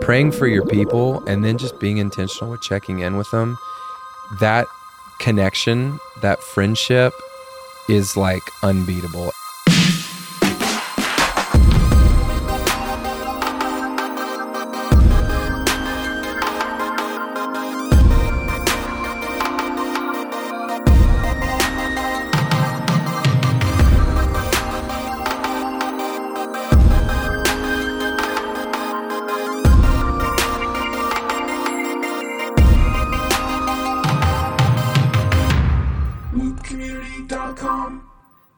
Praying for your people and then just being intentional with checking in with them, that connection, that friendship is like unbeatable.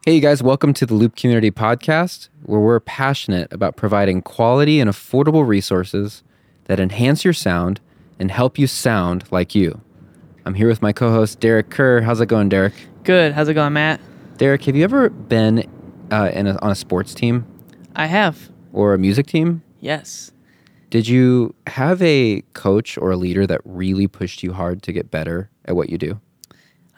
Hey, you guys, welcome to the Loop Community Podcast, where we're passionate about providing quality and affordable resources that enhance your sound and help you sound like you. I'm here with my co host, Derek Kerr. How's it going, Derek? Good. How's it going, Matt? Derek, have you ever been uh, in a, on a sports team I have. or a music team? Yes. Did you have a coach or a leader that really pushed you hard to get better at what you do?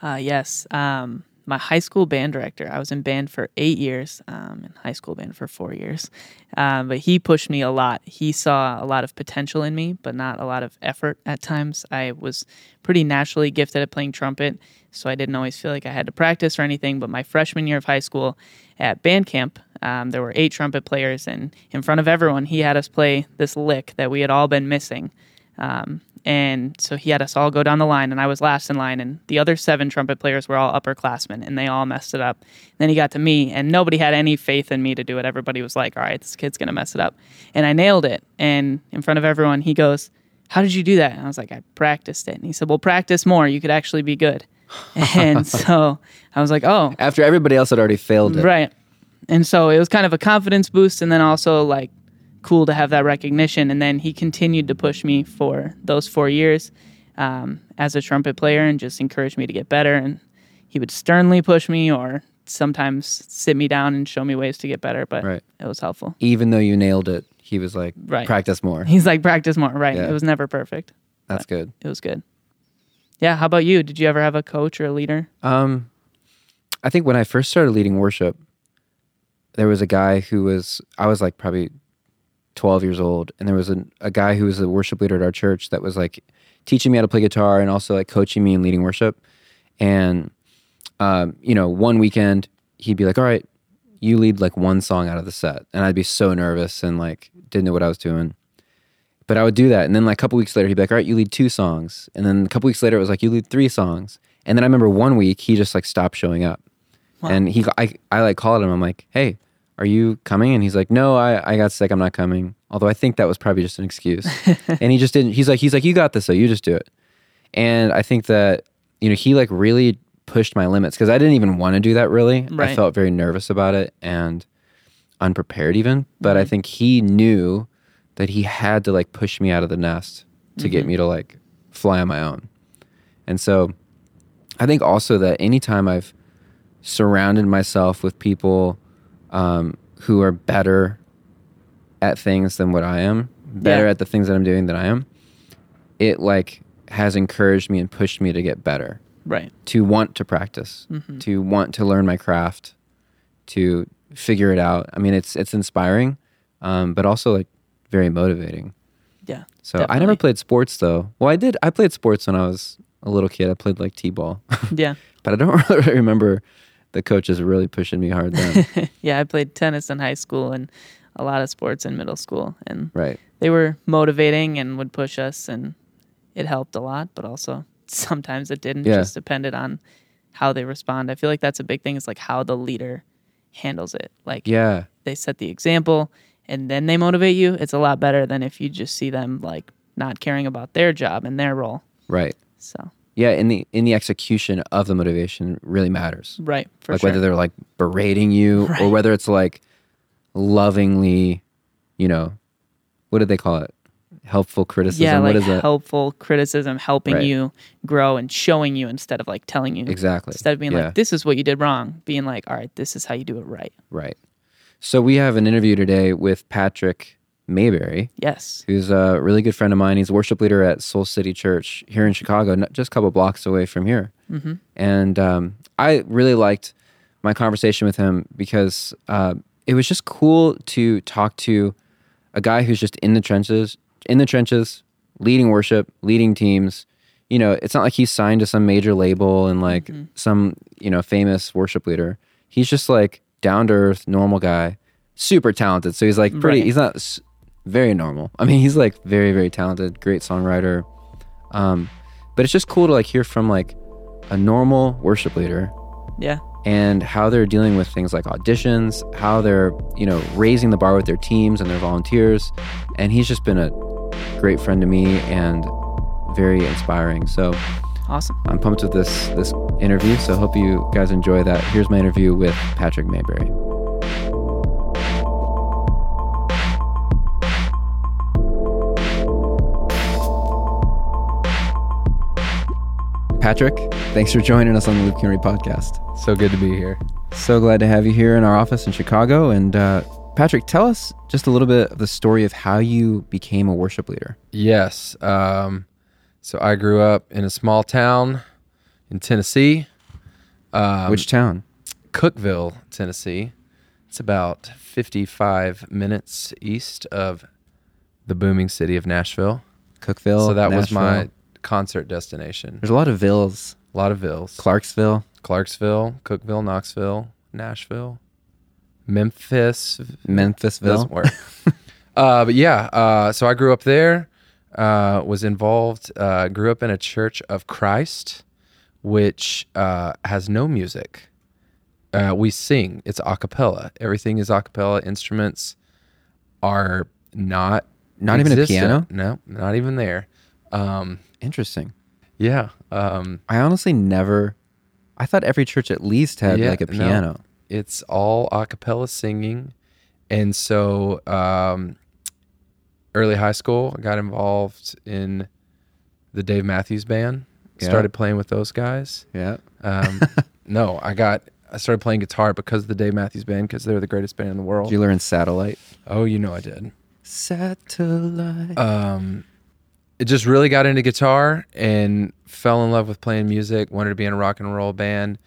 Uh, yes. Um, my high school band director. I was in band for eight years, um, in high school band for four years. Um, but he pushed me a lot. He saw a lot of potential in me, but not a lot of effort at times. I was pretty naturally gifted at playing trumpet, so I didn't always feel like I had to practice or anything. But my freshman year of high school at band camp, um, there were eight trumpet players, and in front of everyone, he had us play this lick that we had all been missing. Um, and so he had us all go down the line, and I was last in line, and the other seven trumpet players were all upperclassmen, and they all messed it up. then he got to me, and nobody had any faith in me to do it. Everybody was like, "All right, this kid's gonna mess it up," and I nailed it. And in front of everyone, he goes, "How did you do that?" And I was like, "I practiced it." And he said, "Well, practice more. You could actually be good." and so I was like, "Oh, After everybody else had already failed it. Right. And so it was kind of a confidence boost and then also like cool to have that recognition. And then he continued to push me for those four years um, as a trumpet player and just encouraged me to get better. And he would sternly push me or sometimes sit me down and show me ways to get better. But Right. it was helpful. Even though you nailed it, he was like, Right. practice more. He's like, practice more. Right. Yeah. It was never perfect. That's good. It was good. Yeah. How about you? Did you ever have a coach or a leader? Um, I think when I first started leading worship, there was a guy who was I was like probably twelve years old, and there was a, a guy who was a worship leader at our church that was like teaching me how to play guitar and also like coaching me and leading worship. And um, you know, one weekend he'd be like, "All right, you lead like one song out of the set," and I'd be so nervous and like didn't know what I was doing. But I would do that, and then like a couple weeks later, he'd be like, "All right, you lead two songs," and then a couple weeks later, it was like, "You lead three songs." And then I remember one week he just like stopped showing up, and he I I like called him. I'm like, "Hey, are you coming?" And he's like, "No, I I got sick. I'm not coming." Although I think that was probably just an excuse. and he just didn't. He's like, he's like, "You got this, though. You just do it." And I think that you know he like really pushed my limits because I didn't even want to do that. Really, I felt very nervous about it and unprepared even. But I mm-hmm. think he knew that he had to like push me out of the nest to get mm-hmm. me to like fly on my own. And so I think also that anytime I've surrounded myself with people um, who are better at things than what I am, better Yeah. at the things that I'm doing than I am, it like has encouraged me and pushed me to get better, Right. to want to practice, to want to learn my craft, to figure it out. I mean, it's it's inspiring, um, but also like very motivating. Yeah. So I never played sports though. Well, I did. I played sports when I was a little kid. I played like t-ball, Yeah. but I don't really remember the coaches really pushing me hard then. yeah. I played tennis in high school and a lot of sports in middle school. And right. they were motivating and would push us and it helped a lot but also sometimes it didn't Yeah. just depended on how they respond i feel like that's a big thing is like how the leader handles it like Yeah. they set the example and then they motivate you it's a lot better than if you just see them like not caring about their job and their role Right. so Yeah. In the in the execution of the motivation really matters. right for like sure whether they're like berating you Right. or whether it's like lovingly, you know, what did they call it? Helpful criticism. yeah like is that? helpful criticism helping Right. you grow and showing you instead of like telling you Exactly. instead of being Yeah. like this is what you did wrong being like all right this is how you do it right Right. So we have an interview today with Patrick Mayberry, yes who's a really good friend of mine. He's a worship leader at Soul City Church here in Chicago, just a couple blocks away from here. mm-hmm. And um, I really liked my conversation with him because uh, it was just cool to talk to a guy who's just in the trenches, in the trenches, leading worship, leading teams. You know, it's not like he's signed to some major label and like Mm-hmm. some, you know, famous worship leader. He's just like down to earth, normal guy, super talented. So he's like pretty, Right. he's not very normal. I mean, he's like very, very talented, great songwriter. Um, but it's just cool to like hear from like a normal worship leader Yeah. and how they're dealing with things like auditions, how they're, you know, raising the bar with their teams and their volunteers. And he's just been a great friend to me and very inspiring. So Awesome. I'm pumped with this this interview. So hope you guys enjoy that. Here's my interview with Patrick Mayberry. Patrick, thanks for joining us on the Loop Community podcast. So good to be here. So glad to have you here in our office in Chicago. And uh, Patrick, tell us just a little bit of the story of how you became a worship leader. Yes. Um, so I grew up in a small town in Tennessee, um, Which town? Cookeville, Tennessee. It's about 55 minutes east of the booming city of Nashville. Cookeville. so that was my concert destination. There's a lot of villas. A lot of villes. Clarksville, Clarksville, Cookeville, Knoxville, Nashville, Memphis, Memphisville. doesn't work. uh, but yeah, uh, so I grew up there. Uh, was involved. Uh, grew up in a Church of Christ, which uh, has no music. Uh, we sing. It's a cappella. Everything is a cappella. Instruments are not Not even a piano? No, not even there. Um, Interesting. yeah. Um, I honestly never. I thought every church at least had Yeah, like a no. piano. it's all a cappella singing and so um, early high school i got involved in the dave matthews band Yeah. started playing with those guys Yeah. um, no i got i started playing guitar because of the dave matthews band because they're the greatest band in the world Did you learn satellite? oh you know i did Satellite. um, it just really got into guitar and fell in love with playing music. Wanted to be in a rock and roll band.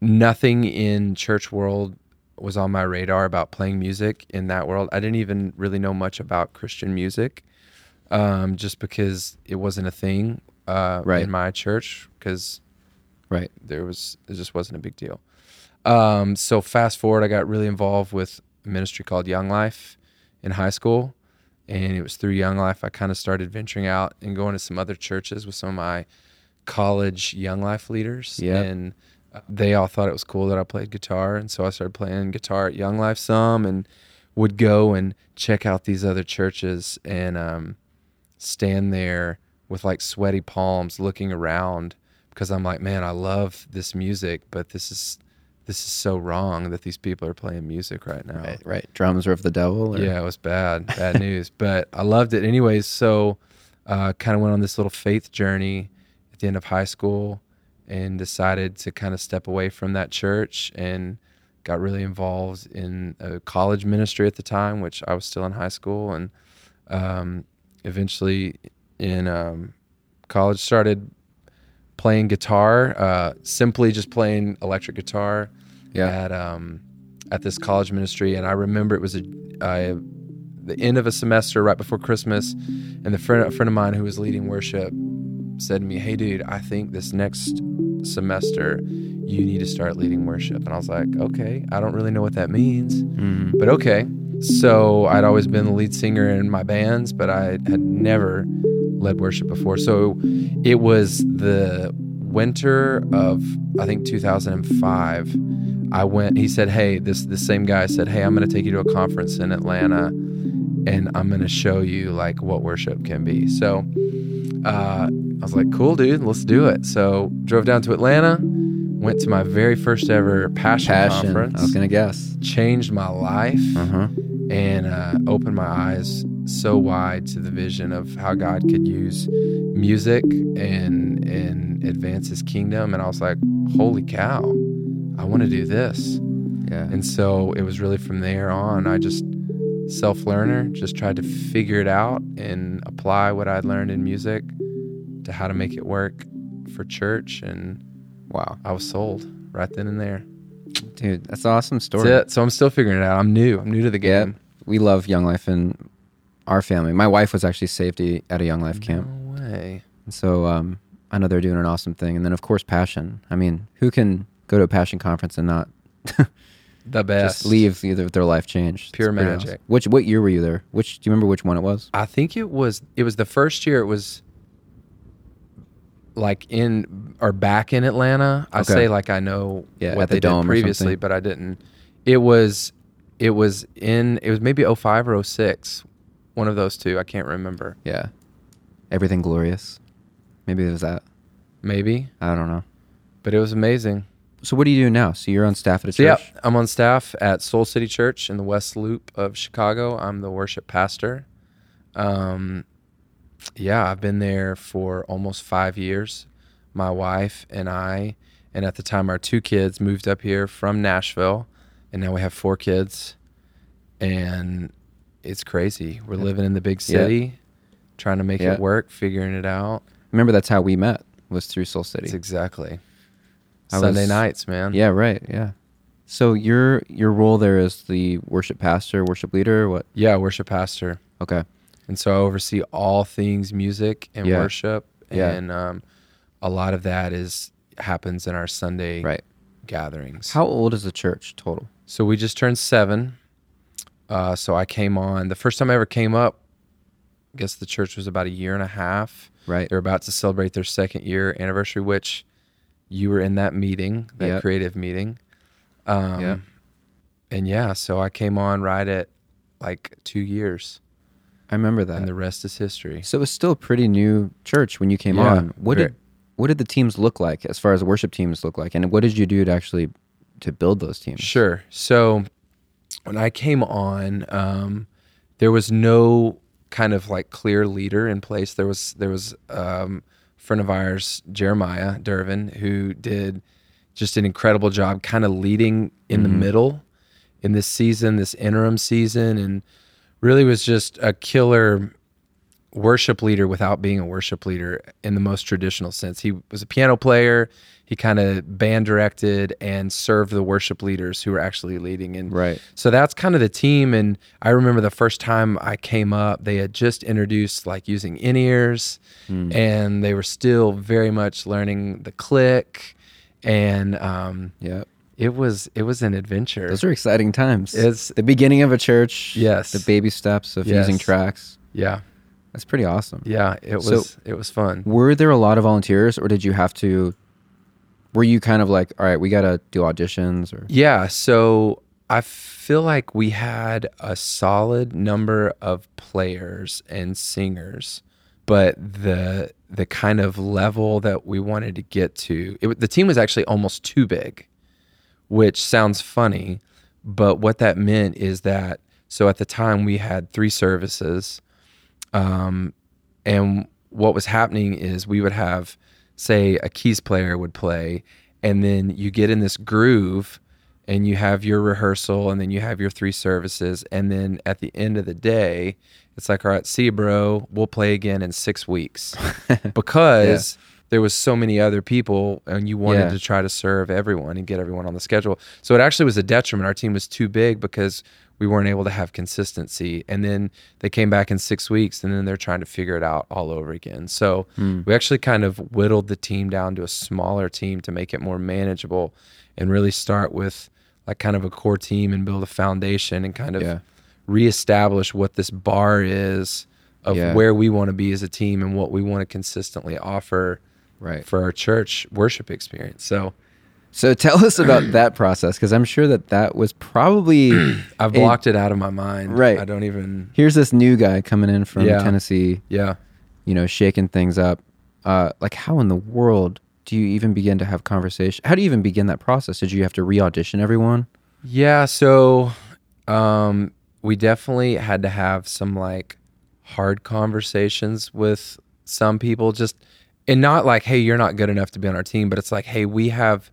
Nothing in church world was on my radar about playing music in that world. I didn't even really know much about Christian music, um, just because it wasn't a thing uh, Right. in my church. Because right. there was it just wasn't a big deal. Um, so fast forward, I got really involved with a ministry called Young Life in high school, and it was through Young Life I kind of started venturing out and going to some other churches with some of my college Young Life leaders, Yep. and uh, they all thought it was cool that I played guitar, and so I started playing guitar at Young Life some, and would go and check out these other churches and um, stand there with like sweaty palms looking around because I'm like, man, I love this music, but this is this is so wrong that these people are playing music right now. Right. Right. Drums are of the devil. Or? Yeah, it was bad, bad news, but I loved it anyways. So, uh, kind of went on this little faith journey at the end of high school, and decided to kind of step away from that church and got really involved in a college ministry at the time, which I was still in high school, and um, eventually in um, college started playing guitar, uh, simply just playing electric guitar Yeah. at um, at this college ministry, and I remember it was a I, the end of a semester right before Christmas, and the friend a friend of mine who was leading worship said to me, "Hey, dude, I think this next semester you need to start leading worship." And I was like, "Okay, I don't really know what that means, Mhm. but okay." So I'd always been the lead singer in my bands, but I had never led worship before. So it was the winter of I think 2005. I went. He said, "Hey, this this same guy said, "Hey, I'm going to take you to a conference in Atlanta, and I'm going to show you like what worship can be." So uh, I was like, "Cool, dude, let's do it." So drove down to Atlanta, went to my very first ever passion, Passion. conference. I was gonna guess. changed my life Uh huh. and uh, opened my eyes so wide to the vision of how God could use music and and advance His kingdom. And I was like, "Holy cow, I want to do this!" Yeah. And so it was really from there on. I just self learner, just tried to figure it out and apply what I'd learned in music to how to make it work for church. And wow. I was sold right then and there. Dude, that's an awesome story. That's. So I'm still figuring it out. I'm new. I'm new to the game. we love Young Life in our family. My wife was actually safety at a Young Life camp, No way. and so um, I know they're doing an awesome thing. And then of course Passion. I mean, who can go to a Passion conference and not The best. just leave either their life changed? Pure magic. awesome. Which what year were you there? Which do you remember which one it was? I think it was it was the first year it was like in or back in Atlanta. I Okay. say like I know Yeah, what at the they did previously, but I didn't. It was it was in it was maybe 05 or 06. One of those two. I can't remember. Yeah, Everything Glorious. Maybe it was that. Maybe. I don't know. But it was amazing. So what do you do now? So you're on staff at a So yeah, church. I'm on staff at Soul City Church in the West Loop of Chicago. I'm the worship pastor. Um, yeah, I've been there for almost five years. My wife and I, and at the time our two kids moved up here from Nashville, and now we have four kids, and it's crazy. We're Yeah. living in the big Yeah. city, trying to make Yeah. it work, figuring it out. Remember that's how we met. Was through Soul City. It's exactly I Sunday was- nights, man. Yeah, right. Yeah. So your your role there is the worship pastor, worship leader. What? yeah, worship pastor. Okay. and so I oversee all things music and Yeah. worship, Yeah. and um, a lot of that is happens in our Sunday Right. gatherings. How old is the church total? So we just turned seven. Uh, so I came on the first time I ever came up. I guess the church was about a year and a half. Right. They're about to celebrate their second year anniversary, which you were in that meeting, that Yep. creative meeting. Um, Yeah. And yeah, so I came on right at like two years, I remember that. and the rest is history. so it was still a pretty new church when you came Yeah, on. What very- did what did the teams look like as far as the worship teams look like, and what did you do to actually to build those teams? Sure. So when I came on, um, there was no kind of like clear leader in place. There was there was um, a friend of ours, Jeremiah Dervin, who did just an incredible job, kind of leading in the middle in this season, this interim season, and really was just a killer worship leader without being a worship leader in the most traditional sense. He was a piano player. He kind of band directed and served the worship leaders who were actually leading. And Right. so that's kind of the team. And I remember the first time I came up, they had just introduced like using in ears, Hmm. and they were still very much learning the click. And um, Yeah. it was it was an adventure. Those are exciting times. It's- the beginning of a church. Yes. The baby steps of Yes. using tracks. yeah, That's pretty awesome. yeah. It So- was it was fun. Were there a lot of volunteers, or did you have to? Were you kind of like, all right, we got to do auditions, or Yeah, so I feel like we had a solid number of players and singers, but the the kind of level that we wanted to get to, it, the team was actually almost too big, which sounds funny, but what that meant is that so at the time we had three services, um, and what was happening is we would have say a keys player would play and then you get in this groove and you have your rehearsal and then you have your three services and then at the end of the day it's like all right see bro. We'll play again in six weeks. Because there was so many other people and you wanted Yeah. to try to serve everyone and get everyone on the schedule. So it actually was a detriment. Our team was too big because we weren't able to have consistency and then they came back in six weeks and then they're trying to figure it out all over again so hmm. we actually kind of whittled the team down to a smaller team to make it more manageable and really start with like kind of a core team and build a foundation and kind of Yeah. reestablish what this bar is of Yeah. where we want to be as a team and what we want to consistently offer right? for our church worship experience so So tell us about that process, because I'm sure that that was probably. I've a- blocked it out of my mind Right. i don't even Here's this new guy coming in from Yeah. Tennessee, yeah you know, shaking things up. Uh, like, how in the world do you even begin to have conversation? How do you even begin that process? Did you have to re-audition everyone? Yeah, so um, we definitely had to have some like hard conversations with some people, just and not like, hey, you're not good enough to be on our team, but it's like, hey, we have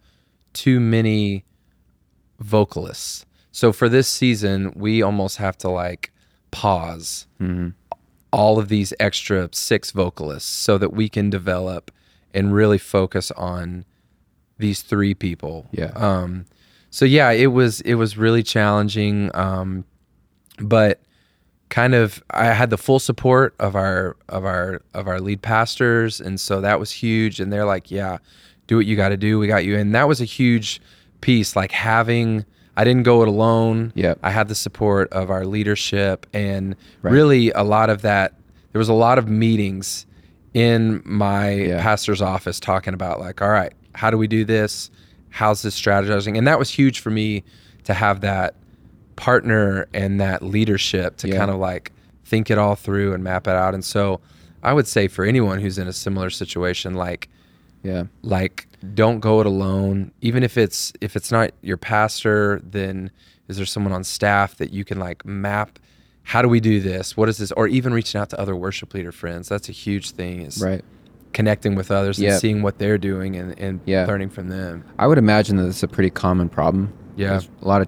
too many vocalists. So for this season, we almost have to like pause Mm-hmm. all of these extra six vocalists so that we can develop and really focus on these three people. Yeah. Um, so yeah, it was it was really challenging, um, but kind of I had the full support of our of our of our lead pastors, and so that was huge. And they're like, "Yeah, do what you got to do. We got you." And that was a huge piece, like having. I didn't go it alone. Yep. I had the support of our leadership, and Right. really a lot of that. There was a lot of meetings in my Yeah. pastor's office talking about like, all right, how do we do this? How's this strategizing? And that was huge for me to have that partner and that leadership to Yeah. kind of like think it all through and map it out. And so I would say for anyone who's in a similar situation, like Yeah. like don't go it alone. Even if it's if it's not your pastor, then is there someone on staff that you can like map how do we do this? What is this? Or even reaching out to other worship leader friends. That's a huge thing is Right. connecting with others Yeah. and seeing what they're doing and, and Yeah. learning from them. I would imagine that it's a pretty common problem. Yeah. There's a lot of,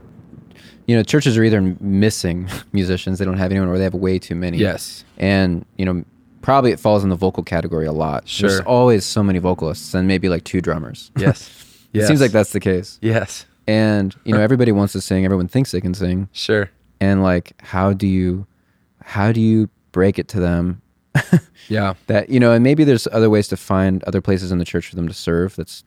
you know, churches are either missing musicians, they don't have anyone, or they have way too many. Yes. And, you know, probably it falls in the vocal category a lot. Sure. There's always so many vocalists and maybe like two drummers. Yes. it seems like that's the case. Yes. And, you know, everybody wants to sing, everyone thinks they can sing. Sure. And like, how do you, how do you break it to them Yeah. that you know and maybe there's other ways to find other places in the church for them to serve that's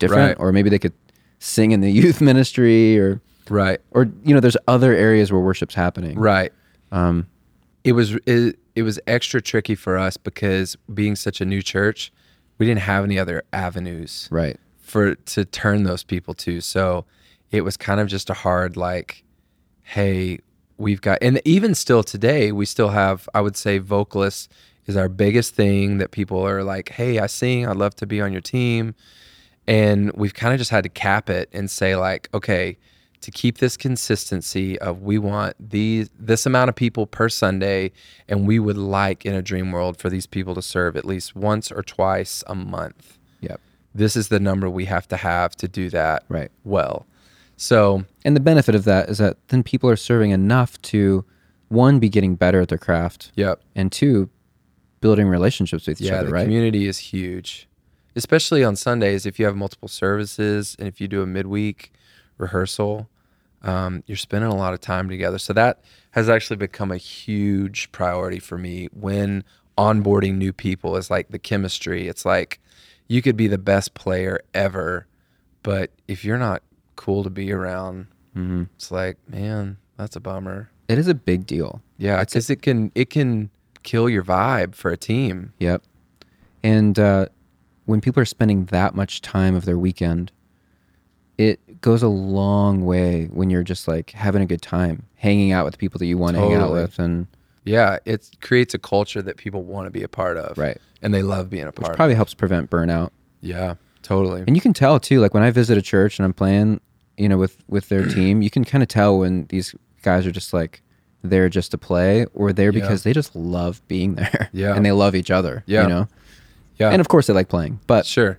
different Right. or maybe they could sing in the youth ministry or Right. or you know there's other areas where worship's happening Right. um it was it, it was extra tricky for us because being such a new church, we didn't have any other avenues right for to turn those people to. So it was kind of just a hard like, hey, we've got and even still today, we still have, I would say vocalists is our biggest thing that people are like, Hey, I sing, I'd love to be on your team. And we've kind of just had to cap it and say, like, okay, to keep this consistency of we want these this amount of people per Sunday, and we would like in a dream world for these people to serve at least once or twice a month yep this is the number we have to have to do that right well. So and the benefit of that is that then people are serving enough to one be getting better at their craft yep, and two building relationships with each yeah, other the right community is huge, especially on Sundays. If you have multiple services and if you do a midweek rehearsal, um, you're spending a lot of time together. So that has actually become a huge priority for me when onboarding new people. Is like the chemistry. It's like you could be the best player ever, but if you're not cool to be around, mm-hmm. it's like man, that's a bummer. it is a big deal Yeah, because it can it can kill your vibe for a team. Yep. And uh, when people are spending that much time of their weekend, it goes a long way when you're just like having a good time, hanging out with people that you want to hang out Totally. with, and Yeah, it creates a culture that people want to be a part of. right, And they love being a part of it. which part probably helps prevent burnout. Yeah, totally. And you can tell too, like when I visit a church and I'm playing, you know, with with their team, you can kind of tell when these guys are just like there just to play, or there Yeah. because they just love being there, Yeah. and they love each other, Yeah. you know. yeah. And of course they like playing, but sure.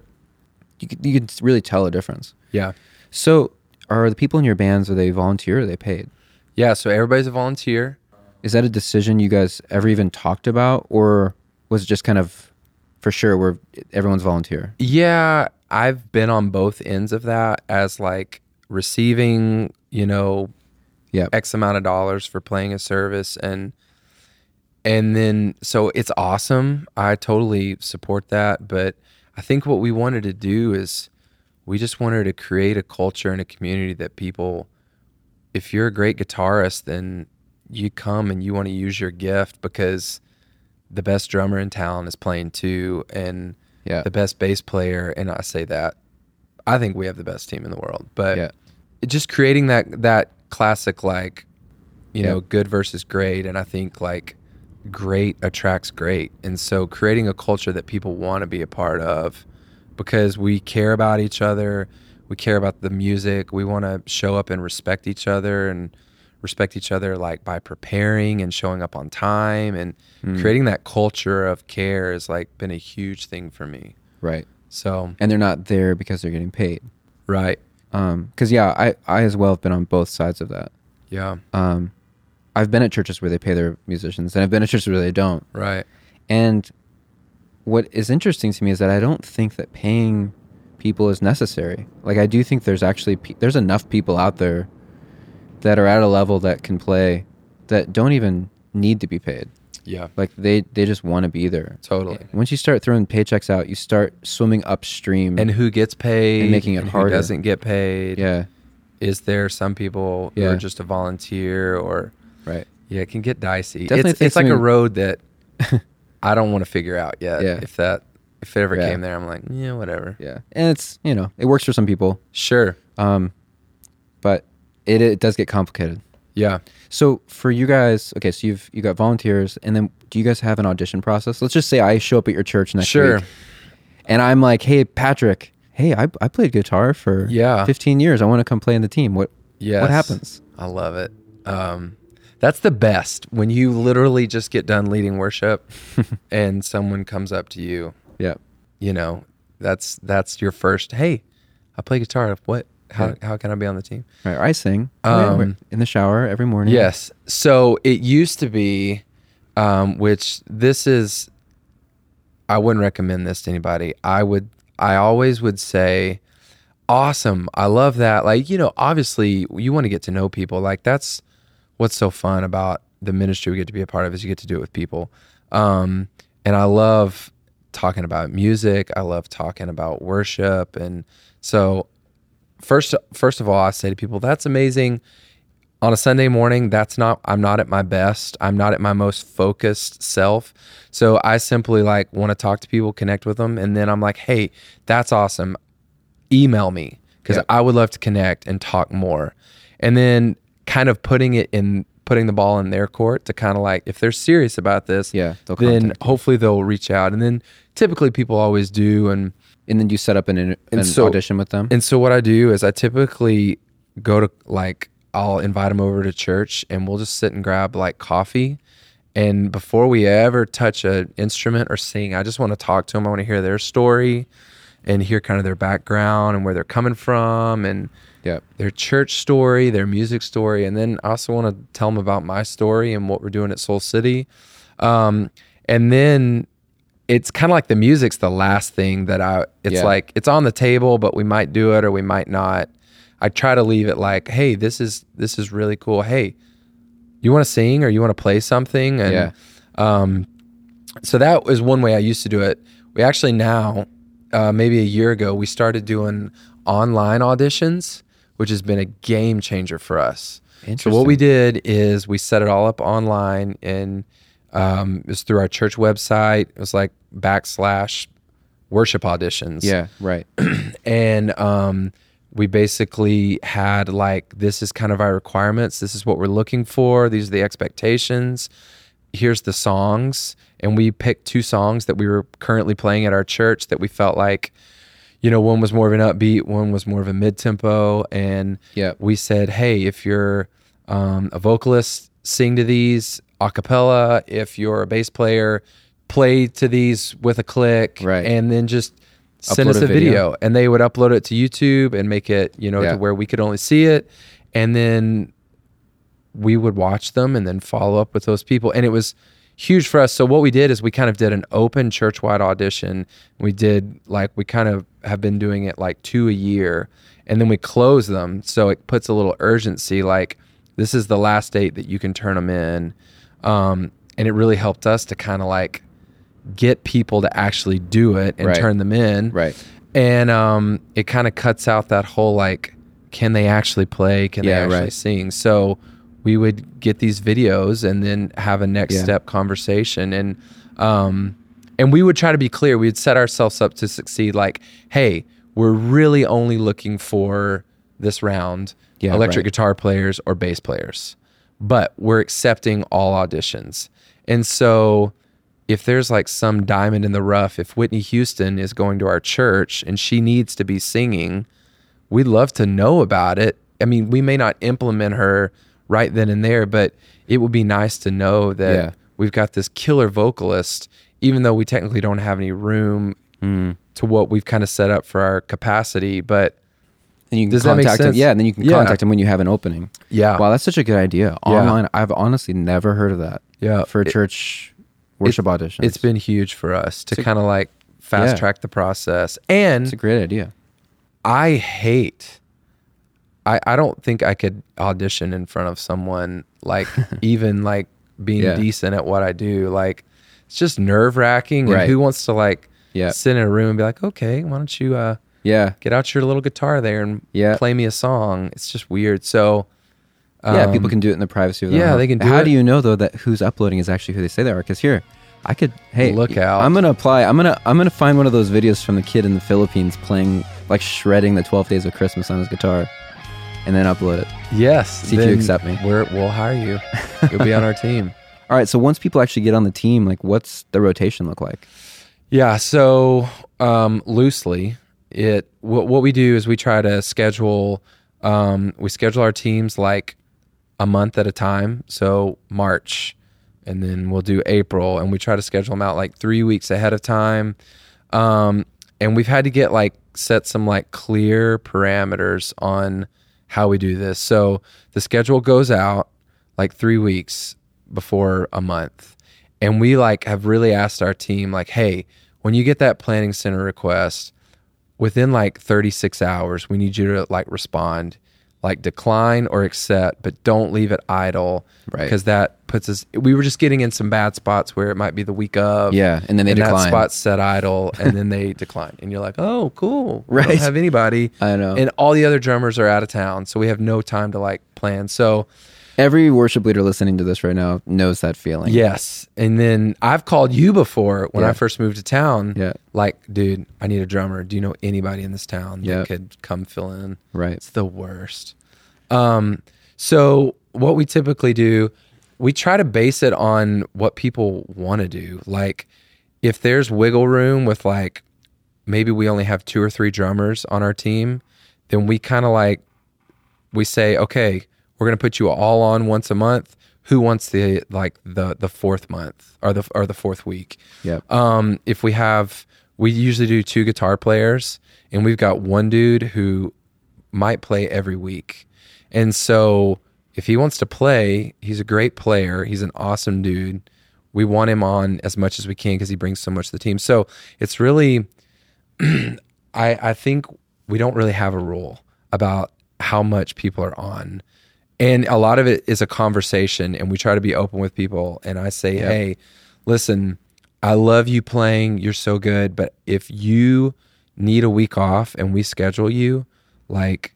you you could really tell a difference. Yeah. So, are the people in your bands are they volunteer or are they paid? Yeah, so everybody's a volunteer. Is that a decision you guys ever even talked about, or was it just kind of for sure where everyone's volunteer? Yeah, I've been on both ends of that as like receiving, you know, Yeah, X amount of dollars for playing a service and and then so it's awesome. I totally support that, but I think what we wanted to do is we just wanted to create a culture and a community that people if you're a great guitarist then you come and you want to use your gift because the best drummer in town is playing too and yeah, the best bass player and I say that I think we have the best team in the world but yeah, just creating that that classic like you know good versus great and i think like great attracts great and so creating a culture that people want to be a part of because we care about each other we care about the music we want to show up and respect each other and respect each other like by preparing and showing up on time and Mm. creating that culture of care has like been a huge thing for me right. so And they're not there because they're getting paid. right Um, because yeah, I I as well have been on both sides of that. yeah Um, I've been at churches where they pay their musicians, and I've been at churches where they don't. right And what is interesting to me is that I don't think that paying people is necessary. Like I do think there's actually pe- there's enough people out there that are at a level that can play that don't even need to be paid. Yeah. Like they they just want to be there. Totally. Once you start throwing paychecks out, you start swimming upstream. And who gets paid And making it who harder. doesn't get paid. yeah, Is there some people who Yeah. are just a volunteer or right. yeah, it can get dicey. Definitely it's it's like a road that I don't want to figure out yet. Yeah. If that if it ever Yeah. came there, I'm like, yeah, whatever. Yeah, and it's you know it works for some people, Sure. um, but it it does get complicated. Yeah. So for you guys, okay, so you've you got volunteers, and then do you guys have an audition process? Let's just say I show up at your church next Sure. week, and I'm like, hey Patrick, hey I I played guitar for Yeah. 15 years. I want to come play in the team. What Yes. what happens? I love it. Um, that's the best when you literally just get done leading worship and someone comes up to you. Yeah, You know, that's that's your first. Hey, I play guitar. What? How how can I be on the team? right. I sing Oh, Um, in the shower every morning. Yes. So it used to be, um, which this is, I wouldn't recommend this to anybody. I would, I always would say, awesome. I love that. Like, you know, obviously you want to get to know people. Like, that's what's so fun about the ministry we get to be a part of is you get to do it with people. Um, and I love talking about music. I love talking about worship. And so, first, first of all, I say to people, that's amazing on a Sunday morning, that's not, I'm not at my best. I'm not at my most focused self. So I simply like want to talk to people, connect with them. And then I'm like, hey, that's awesome. Email me because Yep. I would love to connect and talk more. And then kind of putting it in, putting the ball in their court to kind of like, if they're serious about this, Yeah, they'll then hopefully they'll reach out. And then typically people always do. And, and then you set up an, an And so- audition with them. and so what I do is I typically go to like I'll invite them over to church and we'll just sit and grab like coffee. And before we ever touch an instrument or sing, I just want to talk to them. I want to hear their story and hear kind of their background and where they're coming from and yeah, their church story, their music story, and then I also want to tell them about my story and what we're doing at Soul City. Um, and then it's kind of like the music's the last thing that I. It's Yeah. like it's on the table, but we might do it or we might not. I try to leave it like, hey, this is this is really cool. Hey, you want to sing or you want to play something? And Yeah. um, so that was one way I used to do it. We actually now, uh, maybe a year ago, we started doing online auditions, which has been a game changer for us. So what we did is we set it all up online, and um, it was through our church website. It was like backslash worship auditions yeah, right. and um, we basically had like this is kind of our requirements this is what we're looking for these are the expectations here's the songs and we picked two songs that we were currently playing at our church that we felt like you know one was more of an upbeat one was more of a mid-tempo and Yeah. we said hey if you're um, a vocalist sing to these a cappella if you're a bass player play to these with a click Right. and then just send Upload us a a video. video. and they would upload it to YouTube and make it, you know, Yeah. to where we could only see it. And then we would watch them and then follow up with those people. And it was huge for us. So what we did is we kind of did an open church-wide audition. We did like we kind of have been doing it like two a year. And then we close them. So it puts a little urgency like this is the last date that you can turn them in. Um, and it really helped us to kind of like get people to actually do it and Right. turn them in Right. and um, it kind of cuts out that whole like can they actually play can Yeah, they actually right. sing so we would get these videos and then have a next Yeah. step conversation and um, and we would try to be clear we'd set ourselves up to succeed like hey we're really only looking for this round Yeah, electric right. guitar players or bass players but we're accepting all auditions and so if there's like some diamond in the rough, if Whitney Houston is going to our church and she needs to be singing, we'd love to know about it. I mean, we may not implement her right then and there, but it would be nice to know that Yeah. we've got this killer vocalist, even though we technically don't have any room Mm. to what we've kind of set up for our capacity. But And you can Does contact him. Yeah, and then you can Yeah. contact him when you have an opening. yeah, Wow, that's such a good idea. Yeah. Online, I've honestly never heard of that. Yeah. for It- church worship audition, it's been huge for us to kind of like fast Yeah. track the process. And it's a great idea. I hate. I I don't think I could audition in front of someone like even like being Yeah. decent at what I do. Like it's just nerve wracking. And Right. who wants to like Yeah. sit in a room and be like, okay, why don't you uh Yeah. get out your little guitar there and Yeah. play me a song? It's just weird. So yeah, people um, can do it in the privacy of their yeah, home. they can do How it. do you know though that who's uploading is actually who they say they are? Because here, I could. Hey, Look out. I'm gonna apply. I'm gonna. I'm gonna find one of those videos from the kid in the Philippines playing like shredding the 12 Days of Christmas on his guitar, and then upload it. Yes. See if you accept me. We're, we'll hire you. You'll be on our team. All right. So once people actually get on the team, like, what's the rotation look like? Yeah. So um, loosely, it what, what we do is we try to schedule. Um, we schedule our teams like a month at a time. So March, and then we'll do April, and we try to schedule them out like three weeks ahead of time. Um, and we've had to get like set some like clear parameters on how we do this. So the schedule goes out like three weeks before a month. And we like have really asked our team, like, hey, when you get that planning center request, within like 36 hours, we need you to like respond, like decline or accept, but don't leave it idle. Right. Because that puts us, we were just getting in some bad spots where it might be the week of. Yeah, and then they and that decline. spot's set idle and then they decline. And you're like, oh, cool. We don't Right. have anybody. I know. And all the other drummers are out of town. So we have no time to like plan. So, Every worship leader listening to this right now knows that feeling. Yes. And then I've called you before when Yeah. I first moved to town. Yeah. Like, dude, I need a drummer. Do you know anybody in this town Yeah. that could come fill in? Right. It's the worst. Um, so what we typically do, we try to base it on what people want to do. Like if there's wiggle room with like maybe we only have two or three drummers on our team, then we kind of like we say, okay, we're gonna put you all on once a month. Who wants the like the the fourth month or the or the fourth week? Yep. Um, if we have, we usually do two guitar players, and we've got one dude who might play every week. And so if he wants to play, he's a great player. He's an awesome dude. We want him on as much as we can because he brings so much to the team. So it's really, I, I think we don't really have a rule about how much people are on. And a lot of it is a conversation, and we try to be open with people. And I say, hey, listen, I love you playing. You're so good. But if you need a week off and we schedule you, like,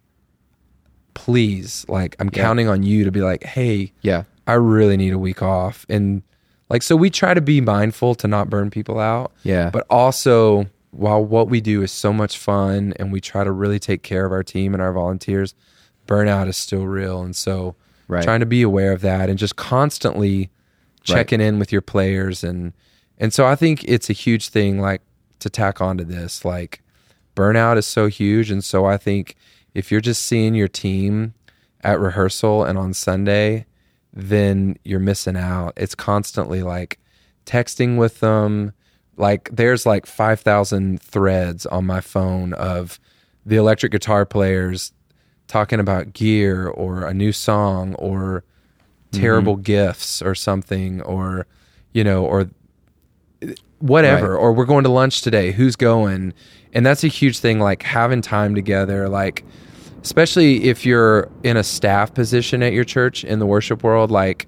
please, like, I'm Yeah. counting on you to be like, hey, Yeah. I really need a week off. And like, so we try to be mindful to not burn people out. Yeah. But also, while what we do is so much fun and we try to really take care of our team and our volunteers, burnout is still real. And so, Right. trying to be aware of that and just constantly checking in with your players. And and so I think it's a huge thing like to tack onto this like burnout is so huge. And so I think if you're just seeing your team at rehearsal and on Sunday then you're missing out. It's constantly like texting with them. Like there's like 5000 threads on my phone of the electric guitar players talking about gear or a new song or mm-hmm. terrible gifts or something or you know or whatever. Right. or we're going to lunch today. Who's going? And that's a huge thing like having time together. Like especially if you're in a staff position at your church in the worship world like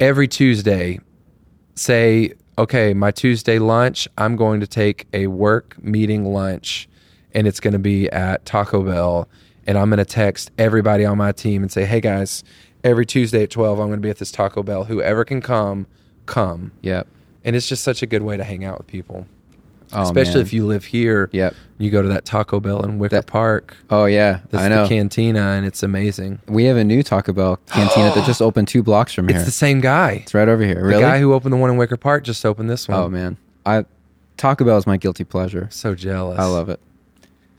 every tuesday say okay my tuesday lunch i'm going to take a work meeting lunch and it's going to be at taco bell and i'm going to text everybody on my team and say hey guys every tuesday at 12 i'm going to be at this taco bell whoever can come come Yep. and it's just such a good way to hang out with people Oh, especially man. if you live here Yep. you go to that taco bell in wicker That- park Oh yeah. that's I know. the cantina and it's amazing we have a new Taco Bell cantina that just opened two blocks from here. it's the same guy It's right over here. Really? the guy who opened the one in wicker park just opened this one oh man, I Taco Bell is my guilty pleasure. so jealous I love it.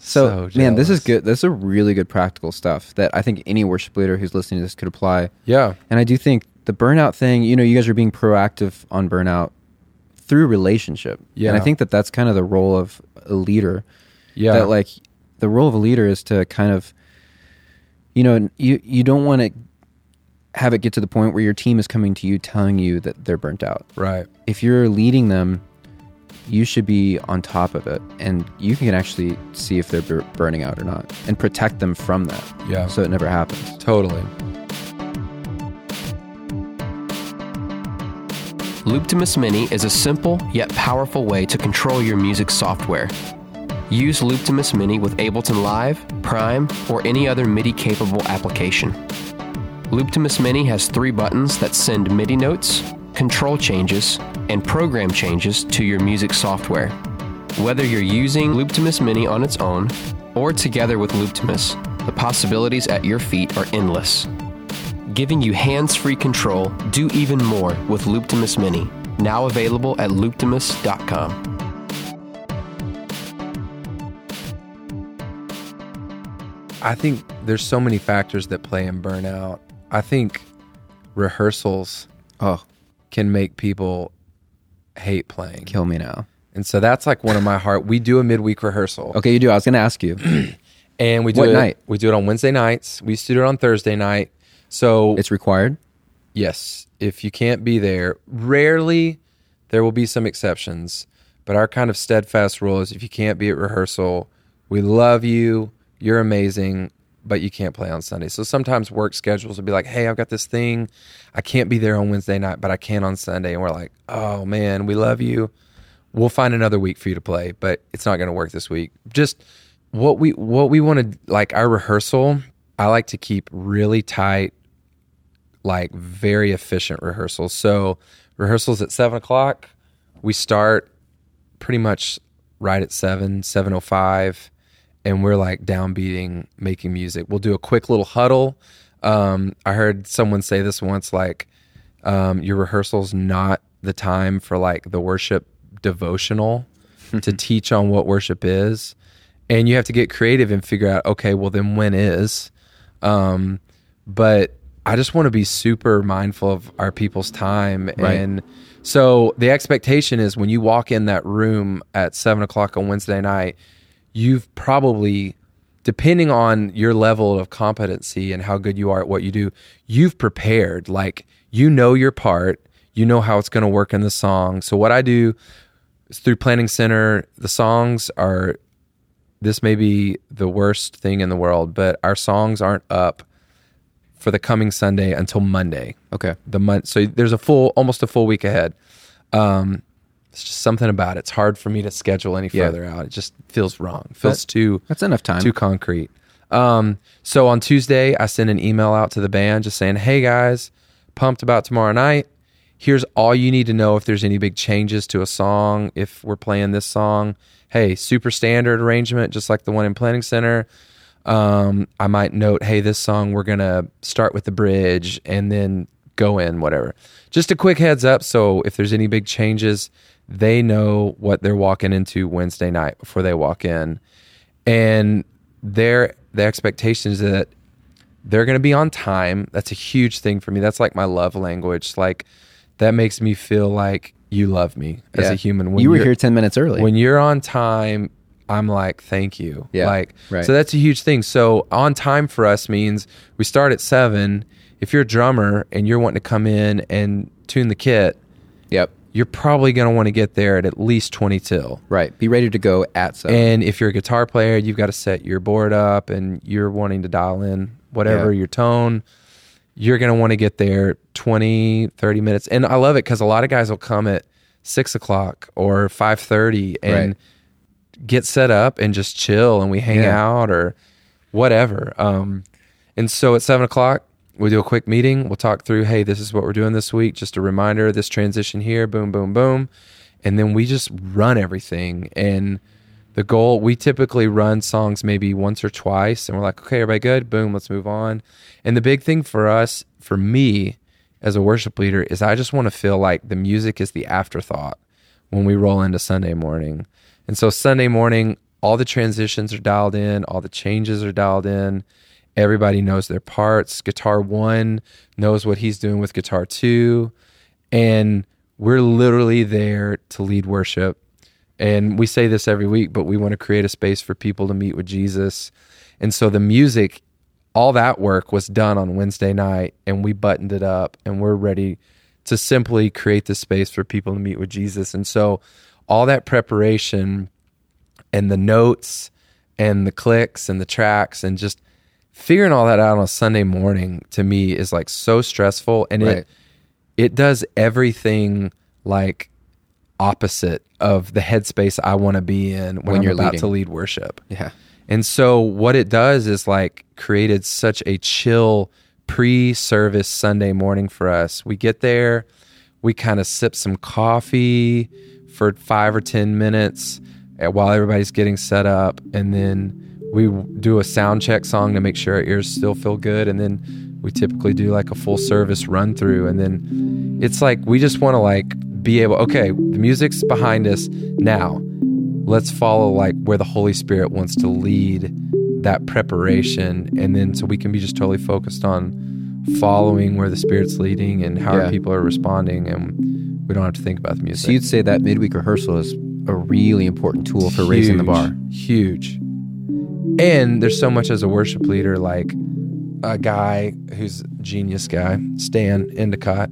So, So man, this is good. This is a really good practical stuff that I think any worship leader who's listening to this could apply. yeah And I do think the burnout thing, you know, you guys are being proactive on burnout through relationship. Yeah. And I think that that's kind of the role of a leader. yeah That like the role of a leader is to kind of, you know, you you don't want to have it get to the point where your team is coming to you telling you that they're burnt out. right If you're leading them, you should be on top of it, and you can actually see if they're bur- burning out or not, and protect them from that, Yeah. so it never happens. Totally. Looptimus Mini is a simple yet powerful way to control your music software. Use Looptimus Mini with Ableton Live, Prime, or any other MIDI capable application. Looptimus Mini has three buttons that send MIDI notes, control changes, and program changes to your music software. Whether you're using Looptimus Mini on its own or together with Looptimus, the possibilities at your feet are endless. Giving you hands free control, do even more with Looptimus Mini. Now available at looptimus.com. I think there's so many factors that play in burnout. I think rehearsals Oh, can make people hate playing. kill me now. And so that's like one of my heart. We do a midweek rehearsal. Okay, you do. I was going to ask you. And we do What it night? we do it on Wednesday nights. We used to do it on Thursday night. So It's required. yes, if you can't be there, rarely there will be some exceptions, but our kind of steadfast rule is if you can't be at rehearsal, we love you, you're amazing, but you can't play on Sunday. So sometimes work schedules will be like, "Hey, I've got this thing. I can't be there on Wednesday night, but I can on Sunday." And we're like, "Oh man, we love you. We'll find another week for you to play, but it's not going to work this week." Just what we what we want to like our rehearsal, I like to keep really tight like very efficient rehearsals. So rehearsals at seven o'clock. We start pretty much right at seven, seven o five, and we're like downbeating, making music. We'll do a quick little huddle. Um, I heard someone say this once, like um, your rehearsal's not the time for like the worship devotional to teach on what worship is, and you have to get creative and figure out, okay, well then when is? Um, but I just want to be super mindful of our people's time. Right. And so the expectation is when you walk in that room at seven o'clock on Wednesday night, you've probably, depending on your level of competency and how good you are at what you do, you've prepared. Like you know your part, you know how it's going to work in the song. So what I do is through Planning Center, the songs are this may be the worst thing in the world, but our songs aren't up for the coming Sunday until Monday. Okay. The month, so there's a full, almost a full week ahead. Um, it's just something about it. It's hard for me to schedule any Yeah. further out. It just feels wrong. Feels But too That's enough time. too concrete. Um, so on Tuesday, I send an email out to the band just saying, "Hey guys, pumped about tomorrow night. Here's all you need to know if there's any big changes to a song. If we're playing this song, hey, super standard arrangement, just like the one in Planning Center. Um, I might note, hey, this song we're gonna start with the bridge and then go in whatever. Just a quick heads up, so if there's any big changes, they know what they're walking into Wednesday night before they walk in and their the expectation is that they're going to be on time. That's a huge thing for me. That's like my love language. Like that makes me feel like you love me as Yeah. a human. you were here 10 minutes early. when you're on time. I'm like, thank you. Yeah, Like, right. so that's a huge thing. So on time for us means we start at seven. If you're a drummer and you're wanting to come in and tune the kit, yep. You're probably going to want to get there at at least 20 till. Right. Be ready to go at seven. And if you're a guitar player, you've got to set your board up and you're wanting to dial in whatever Yeah. your tone. You're going to want to get there 20, 30 minutes. And I love it because a lot of guys will come at six o'clock or 5.30 and Right. get set up and just chill and we hang Yeah. out or whatever. Um, and so at seven o'clock, we do a quick meeting. We'll talk through, hey, this is what we're doing this week. Just a reminder, this transition here, boom, boom, boom. And then we just run everything. And the goal, we typically run songs maybe once or twice. And we're like, okay, everybody good? Boom, let's move on. And the big thing for us, for me as a worship leader, is I just want to feel like the music is the afterthought when we roll into Sunday morning. And so Sunday morning, all the transitions are dialed in, all the changes are dialed in. Everybody knows their parts. Guitar one knows what he's doing with guitar two. And we're literally there to lead worship. And we say this every week, but we want to create a space for people to meet with Jesus. And so the music, all that work was done on Wednesday night, and we buttoned it up, and we're ready to simply create the space for people to meet with Jesus. And so all that preparation and the notes and the clicks and the tracks and just figuring all that out on a Sunday morning to me is like so stressful and Right. it it does everything like opposite of the headspace I want to be in when, When I'm you're about leading. to lead worship. Yeah. And so what it does is like created such a chill pre-service Sunday morning for us. We get there, we kind of sip some coffee for 5 or 10 minutes uh, while everybody's getting set up and then we do a sound check song to make sure our ears still feel good and then we typically do like a full service run through and then it's like we just want to like be able okay, the music's behind us now let's follow like where the Holy Spirit wants to lead that preparation, and then so we can be just totally focused on following where the Spirit's leading and how Yeah. people are responding, and we don't have to think about the music. So you'd say that midweek rehearsal is a really important tool for raising the bar. Huge. And there's so much as a worship leader, like a guy who's a genius guy, Stan Endicott.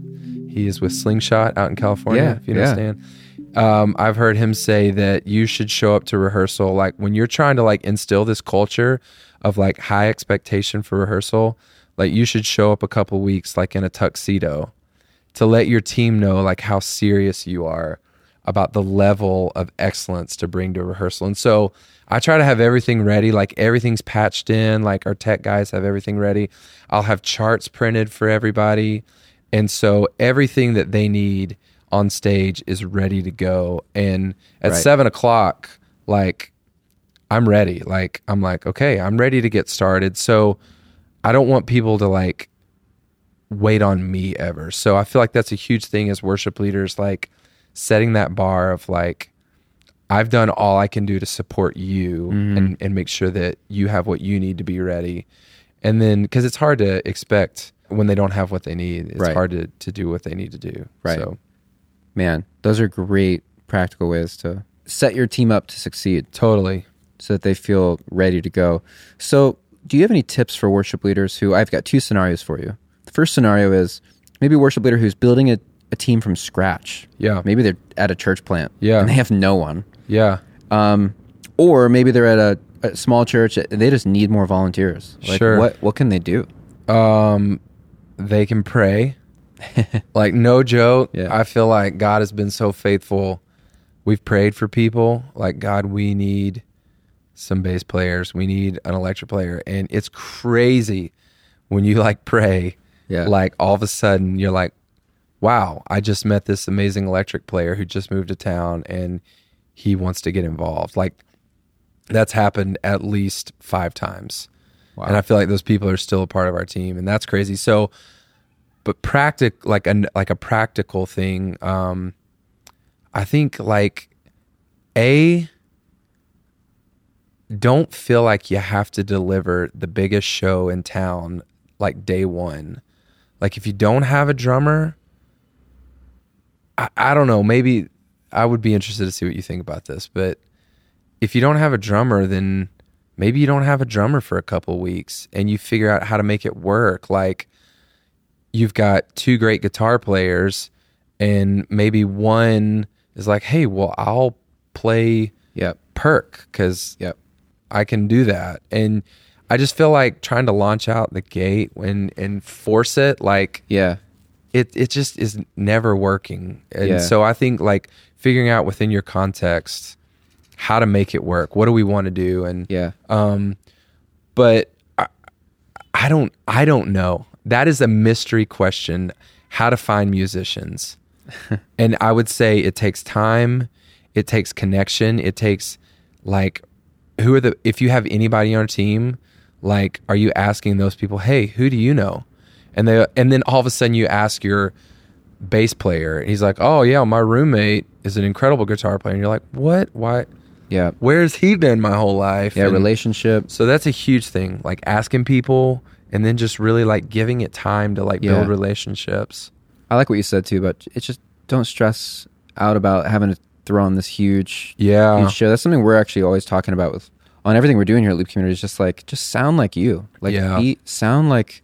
He is with Slingshot out in California, Yeah, if you know yeah. Stan. Um, I've heard him say that you should show up to rehearsal like when you're trying to like instill this culture of like high expectation for rehearsal, like you should show up a couple weeks like in a tuxedo to let your team know like how serious you are about the level of excellence to bring to rehearsal. And so I try to have everything ready, like everything's patched in, like our tech guys have everything ready. I'll have charts printed for everybody. And so everything that they need on stage is ready to go. And at Right. seven o'clock, like I'm ready. Like I'm like, okay, I'm ready to get started. So I don't want people to like wait on me ever. So I feel like that's a huge thing as worship leaders, like setting that bar of like, I've done all I can do to support you mm-hmm. and, and make sure that you have what you need to be ready. And then, because it's hard to expect when they don't have what they need, it's Right. hard to, to do what they need to do. Right. So, Man, those are great practical ways to set your team up to succeed totally. so that they feel ready to go. So, do you have any tips for worship leaders who I've got two scenarios for you? The first scenario is maybe a worship leader who's building a, a team from scratch. Yeah. Maybe they're at a church plant. Yeah. And they have no one. Yeah. Um, or maybe they're at a, a small church and they just need more volunteers. Like, Sure. What what can they do? Um, they can pray. like no joke. Yeah. I feel like God has been so faithful. We've prayed for people. Like God, we need some bass players. We need an electric player, and it's crazy when you like pray. Yeah. Like all of a sudden you're like, wow, I just met this amazing electric player who just moved to town, and he wants to get involved. Like that's happened at least five times. Wow. And I feel like those people are still a part of our team, and that's crazy. So, but practic like a like a practical thing. Um, I think like a don't feel like you have to deliver the biggest show in town like day one. Like if you don't have a drummer, I, I don't know. Maybe I would be interested to see what you think about this. But if you don't have a drummer, then maybe you don't have a drummer for a couple weeks and you figure out how to make it work. Like you've got two great guitar players and maybe one is like, hey, well, I'll play Yep. perk because Yep. I can do that. And I just feel like trying to launch out the gate and and force it like Yeah. It it just is never working. And Yeah. so I think like figuring out within your context how to make it work. What do we want to do? And Yeah. um, but I, I don't I don't know. That is a mystery question. How to find musicians, and I would say it takes time. It takes connection. It takes like who are the if you have anybody on your team, like are you asking those people, hey, who do you know? And they and then all of a sudden you ask your bass player, and he's like, oh yeah, my roommate is an incredible guitar player, and you're like, what? Why? Yeah. Where's he been my whole life? Yeah. And- Relationship. so that's a huge thing, like asking people and then just really like giving it time to like Yeah. build relationships. I like what you said too, but it's just don't stress out about having to throw on this huge, Yeah. huge show. That's something we're actually always talking about with on everything we're doing here at Loop Community. Is just like just sound like you, like Yeah. be sound like,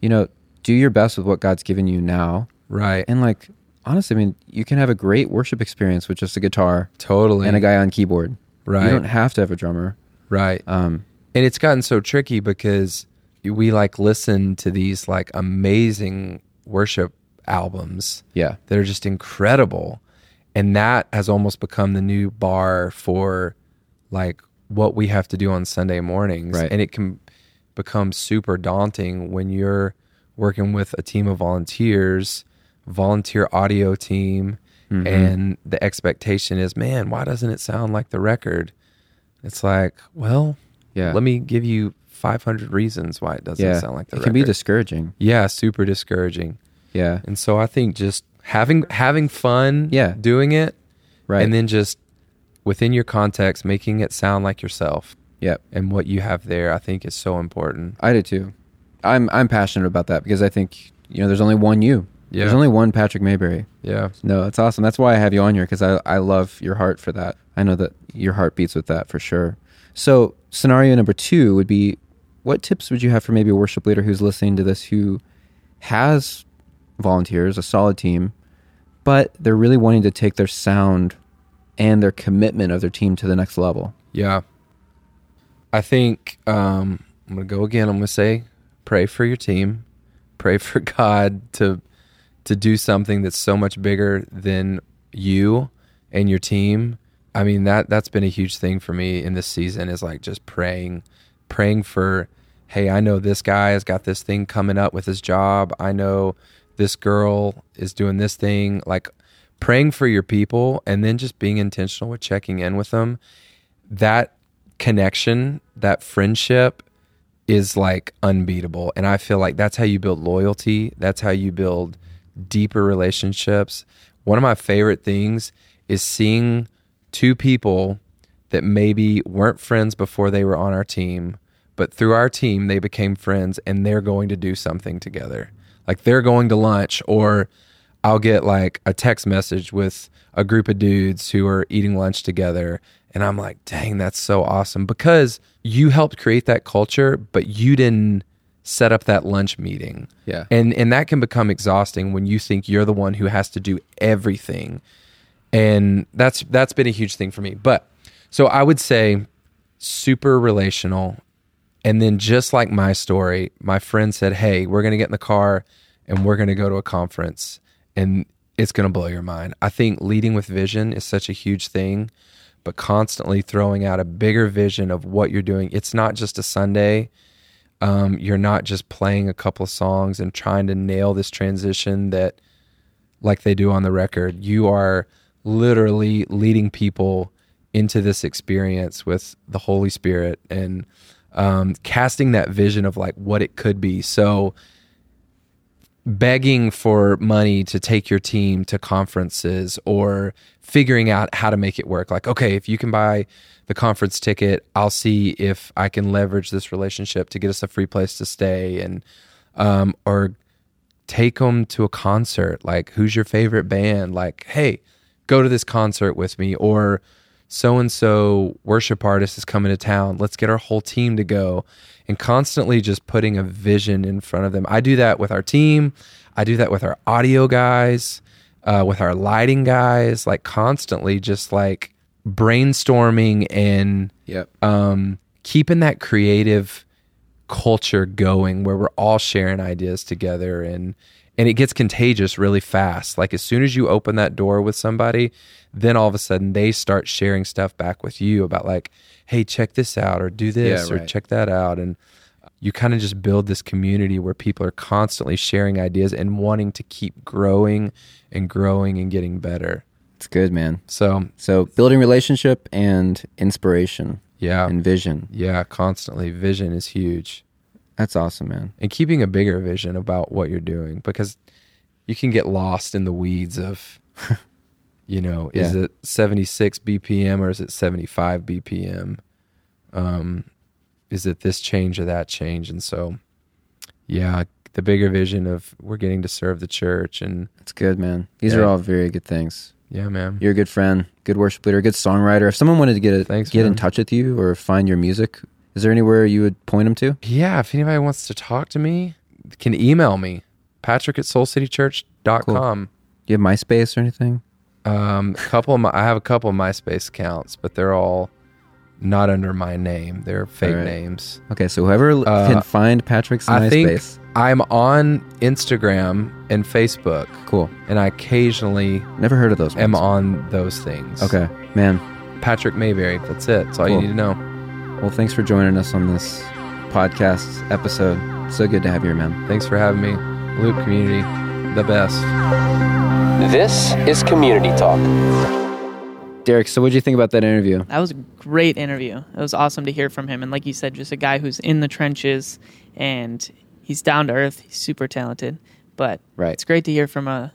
you know, do your best with what God's given you now, Right. and like honestly, I mean, you can have a great worship experience with just a guitar totally and a guy on keyboard. right You don't have to have a drummer. right Um, and it's gotten so tricky because we like listen to these like amazing worship albums yeah, that are just incredible and that has almost become the new bar for like what we have to do on sunday mornings Right. and it can become super daunting when you're working with a team of volunteers volunteer audio team Mm-hmm. and the expectation is man why doesn't it sound like the record it's like well yeah, let me give you 500 reasons why it doesn't yeah. sound like the it record. can be discouraging. yeah, super discouraging. Yeah, And so I think just having having fun Yeah. doing it right. and then just within your context making it sound like yourself yeah, and what you have there I think is so important. I do too. I'm I'm passionate about that because I think you know there's only one you. Yeah. There's only one Patrick Mayberry. Yeah. No, that's awesome. That's why I have you on here because I I love your heart for that. I know that your heart beats with that for sure. So scenario number two would be, what tips would you have for maybe a worship leader who's listening to this who has volunteers, a solid team, but they're really wanting to take their sound and their commitment of their team to the next level. Yeah. I think um, I'm going to go again. I'm going to say pray for your team. Pray for God to to do something that's so much bigger than you and your team. I mean that that's been a huge thing for me in this season is like just praying praying for hey, I know this guy has got this thing coming up with his job. I know this girl is doing this thing like praying for your people and then just being intentional with checking in with them that connection, that friendship is like unbeatable. And I feel like that's how you build loyalty. That's how you build deeper relationships. One of my favorite things is seeing two people that maybe weren't friends before they were on our team, but through our team, they became friends and they're going to do something together. Like they're going to lunch, or I'll get like a text message with a group of dudes who are eating lunch together. And I'm like, dang, that's so awesome because you helped create that culture, but you didn't set up that lunch meeting. Yeah. And and that can become exhausting when you think you're the one who has to do everything. And that's that's been a huge thing for me. But so I would say super relational. And then just like my story, my friend said, "Hey, we're going to get in the car and we're going to go to a conference and it's going to blow your mind." I think leading with vision is such a huge thing, but constantly throwing out a bigger vision of what you're doing. It's not just a Sunday. Um, you're not just playing a couple songs and trying to nail this transition that like they do on the record. You are literally leading people into this experience with the Holy Spirit and um, casting that vision of like what it could be. So, begging for money to take your team to conferences or figuring out how to make it work. Like, okay, if you can buy the conference ticket, I'll see if I can leverage this relationship to get us a free place to stay and, um, or take them to a concert. Like, who's your favorite band? Like, hey, go to this concert with me. Or so and so worship artist is coming to town. Let's get our whole team to go. And constantly just putting a vision in front of them. I do that with our team. I do that with our audio guys, uh, with our lighting guys, like constantly just like brainstorming and Yep. um, keeping that creative culture going where we're all sharing ideas together and and it gets contagious really fast like as soon as you open that door with somebody then all of a sudden they start sharing stuff back with you about like hey check this out or do this Yeah, or right. check that out and you kind of just build this community where people are constantly sharing ideas and wanting to keep growing and growing and getting better It's good, man. so So building relationship and inspiration yeah and vision. yeah constantly vision is huge That's awesome, man. and keeping a bigger vision about what you're doing because you can get lost in the weeds of you know is it 76 bpm or is it 75 bpm um is it this change or that change and so yeah the bigger vision of we're getting to serve the church and It's good, man. These Yeah. are all very good things. yeah man You're a good friend, good worship leader, good songwriter. If someone wanted to get a, Thanks, get in touch with you or find your music, is there anywhere you would point them to? yeah if anybody wants to talk to me can email me patrick at soulcitychurch.com Do you have MySpace or anything? Um, a couple of my, I have a couple of MySpace accounts, but they're all not under my name. They're fake right. names. Okay, so whoever Uh, can find Patrick's I think I'm on Instagram and Facebook, Cool. and I occasionally Never heard of those. am on those things. Okay, man. Patrick Mayberry. That's it. That's all Cool. you need to know. Well, thanks for joining us on this podcast episode. So good to have you here, man. Thanks for having me. Loop community, the best. This is Community Talk. Derek, so what did you think about that interview? That was a great interview. It was awesome to hear from him. And like you said, just a guy who's in the trenches and he's down to earth. He's super talented. But Right. it's great to hear from a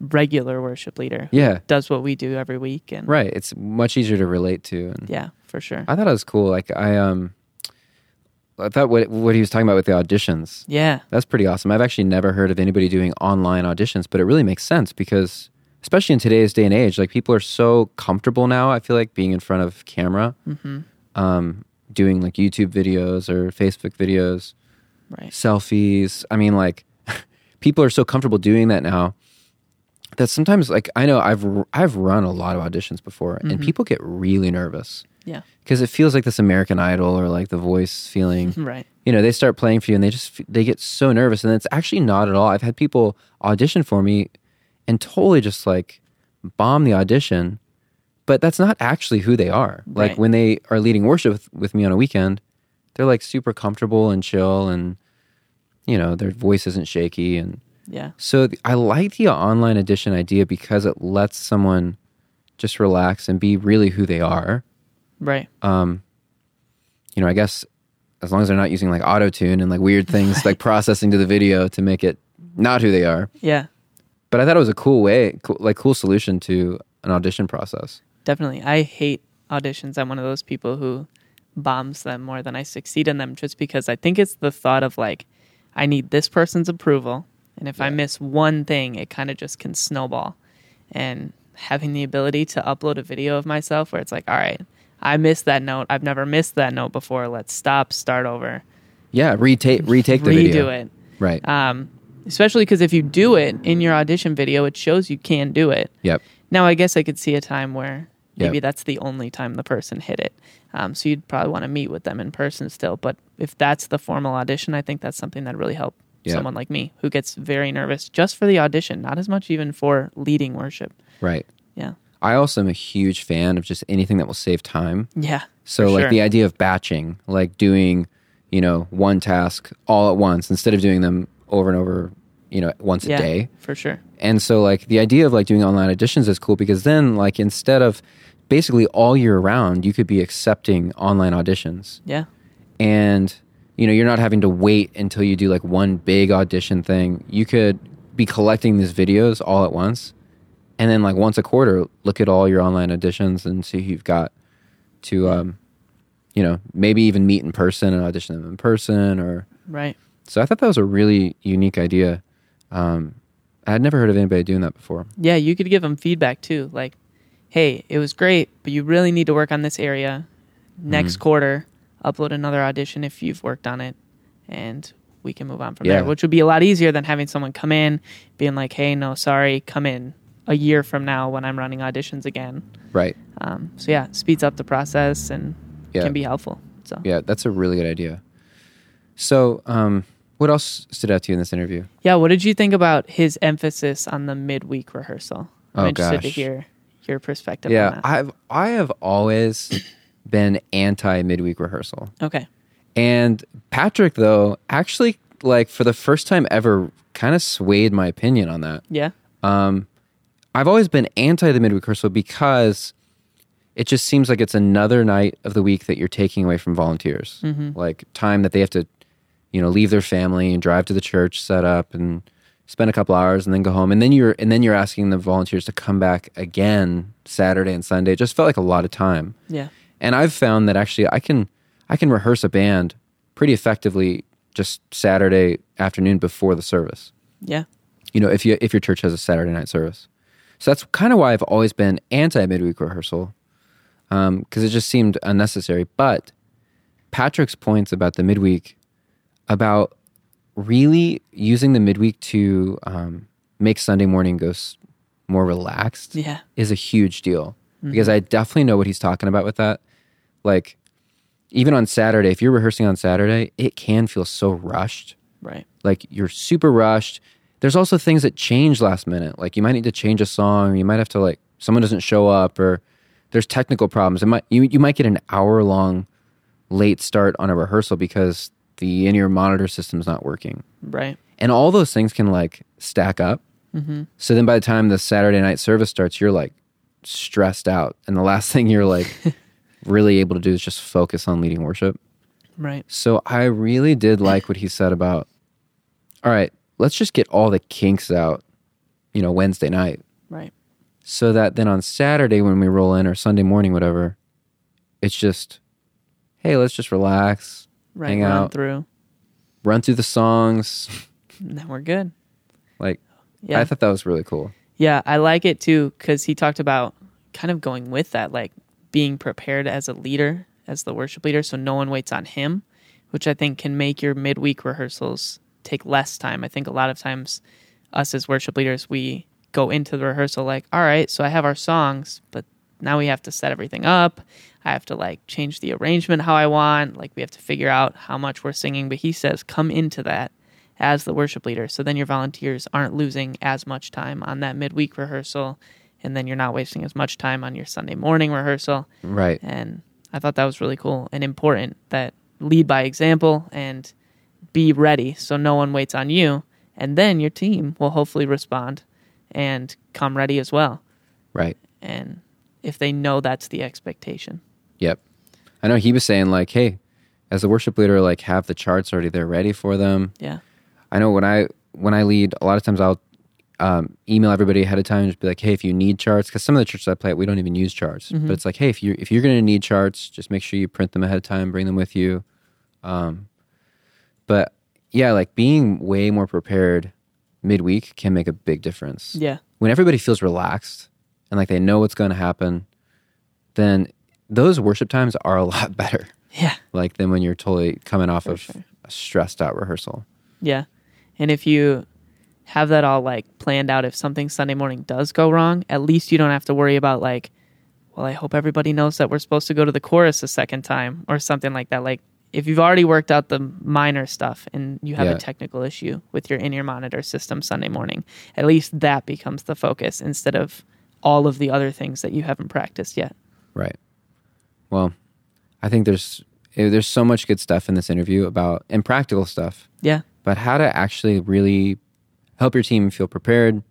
regular worship leader who Yeah. does what we do every week. And Right. It's much easier to relate to. And yeah, for sure. I thought it was cool. Like I um, I thought what what he was talking about with the auditions. yeah. That's pretty awesome. I've actually never heard of anybody doing online auditions, but it really makes sense because, especially in today's day and age, like people are so comfortable now. I feel like being in front of camera, um, doing like YouTube videos or Facebook videos, Right. selfies. I mean, like people are so comfortable doing that now that sometimes, like I know I've I've run a lot of auditions before, and mm-hmm. people get really nervous Yeah. because it feels like this American Idol or like The Voice feeling Right. you know they start playing for you and they just they get so nervous and it's actually not at all i've had people audition for me and totally just like bomb the audition but that's not actually who they are like Right. when they are leading worship with, with me on a weekend they're like super comfortable and chill and you know their voice isn't shaky and Yeah. so th- i like the online audition idea because it lets someone just relax and be really who they are Right. um, you know, I guess as long as they're not using like auto tune and like weird things like processing to the video to make it not who they are. Yeah. But I thought it was a cool way, cool, like cool solution to an audition process. Definitely. I hate auditions. I'm one of those people who bombs them more than I succeed in them just because I think it's the thought of like, I need this person's approval. And if I miss one thing, it kind of just can snowball. And having the ability to upload a video of myself where it's like, all right, I missed that note. I've never missed that note before. Let's stop, start over, Yeah, retake retake the redo video. it. Right. Um, especially because if you do it in your audition video, it shows you can do it. yep. Now, I guess I could see a time where maybe Yep. that's the only time the person hit it. Um, so you'd probably want to meet with them in person still. But if that's the formal audition, I think that's something that really help Yeah. someone like me who gets very nervous just for the audition, not as much even for leading worship. Right. Yeah. I also am a huge fan of just anything that will save time. Yeah. So like sure. the idea of batching, like doing, you know, one task all at once instead of doing them over and over, you know, once yeah, a day. For sure. And so like the idea of like doing online auditions is cool because then like instead of basically all year round, you could be accepting online auditions. Yeah. And you know, you're not having to wait until you do like one big audition thing. You could be collecting these videos all at once. And then like once a quarter, look at all your online auditions and see who you've got to um you know, maybe even meet in person and audition them in person or Right. so I thought that was a really unique idea. Um, I had never heard of anybody doing that before. Yeah. You could give them feedback too. Like, hey, it was great, but you really need to work on this area. Next Mm-hmm. quarter, upload another audition if you've worked on it, and we can move on from Yeah. there, which would be a lot easier than having someone come in, being like, hey, no, sorry, come in a year from now when I'm running auditions again. Right. Um, so, yeah, speeds up the process and Yeah. can be helpful. So, Yeah, that's a really good idea. So, um, what else stood out to you in this interview? yeah, what did you think about his emphasis on the midweek rehearsal? I'm Oh, interested to hear your perspective on Yeah, that. I've I have always been anti midweek rehearsal. okay. And Patrick though actually like for the first time ever kind of swayed my opinion on that. Yeah. Um, I've always been anti the midweek rehearsal because it just seems like it's another night of the week that you're taking away from volunteers, like time that they have to, you know, leave their family and drive to the church, set up, and spend a couple hours, and then go home, and then you're and then you're asking the volunteers to come back again Saturday and Sunday. It just felt like a lot of time. Yeah. And I've found that actually I can I can rehearse a band pretty effectively just Saturday afternoon before the service Yeah. you know, if you if your church has a Saturday night service. So that's kind of why I've always been anti midweek rehearsal, because it just seemed unnecessary. But Patrick's points about the midweek, about really using the midweek to um, make Sunday morning go s- more relaxed Yeah. is a huge deal because I definitely know what he's talking about with that. Like, even on Saturday, if you're rehearsing on Saturday, it can feel so rushed. Right. Like, you're super rushed. There's also things that change last minute. Like, you might need to change a song, or you might have to, like, someone doesn't show up, or there's technical problems. It might, you, you might get an hour long late start on a rehearsal because the in ear monitor system's not working. Right. And all those things can, like, stack up. Mm-hmm. So then by the time the Saturday night service starts, you're like stressed out. And the last thing you're like really able to do is just focus on leading worship. Right. So I really did like what he said about, all right, let's just get all the kinks out, you know, Wednesday night. Right. So that then on Saturday when we roll in or Sunday morning, whatever, it's just, hey, let's just relax, Right. hang Run out, through. run through the songs. Then we're good. Like, Yeah. I thought that was really cool. Yeah, I like it too because he talked about kind of going with that, like being prepared as a leader, as the worship leader, so no one waits on him, which I think can make your midweek rehearsals take less time. I think a lot of times, us as worship leaders, we go into the rehearsal like, all right, so I have our songs, but now we have to set everything up. I have to like change the arrangement how I want. Like we have to figure out how much we're singing. But he says, come into that as the worship leader. So then your volunteers aren't losing as much time on that midweek rehearsal. And then you're not wasting as much time on your Sunday morning rehearsal. Right. And I thought that was really cool and important that lead by example and be ready so no one waits on you. And then your team will hopefully respond and come ready as well. Right. And if they know that's the expectation. Yep. I know he was saying like, hey, as a worship leader, like have the charts already there ready for them. Yeah. I know when I when I lead, a lot of times I'll um, email everybody ahead of time and just be like, hey, if you need charts, because some of the churches I play at, we don't even use charts. But it's like, hey, if you if you're going to need charts, just make sure you print them ahead of time, bring them with you. Um, but yeah, like being way more prepared midweek can make a big difference Yeah. when everybody feels relaxed and like they know what's going to happen, then those worship times are a lot better. Yeah. Like than when you're totally coming off of sure. a stressed out rehearsal. Yeah. And if you have that all like planned out, if something Sunday morning does go wrong, at least you don't have to worry about like, well, I hope everybody knows that we're supposed to go to the chorus a second time or something like that. Like if you've already worked out the minor stuff and you have Yeah. a technical issue with your in-ear monitor system Sunday morning, at least that becomes the focus instead of all of the other things that you haven't practiced yet. Right. Well, I think there's eh, there's so much good stuff in this interview about and practical stuff, Yeah. but how to actually really help your team feel prepared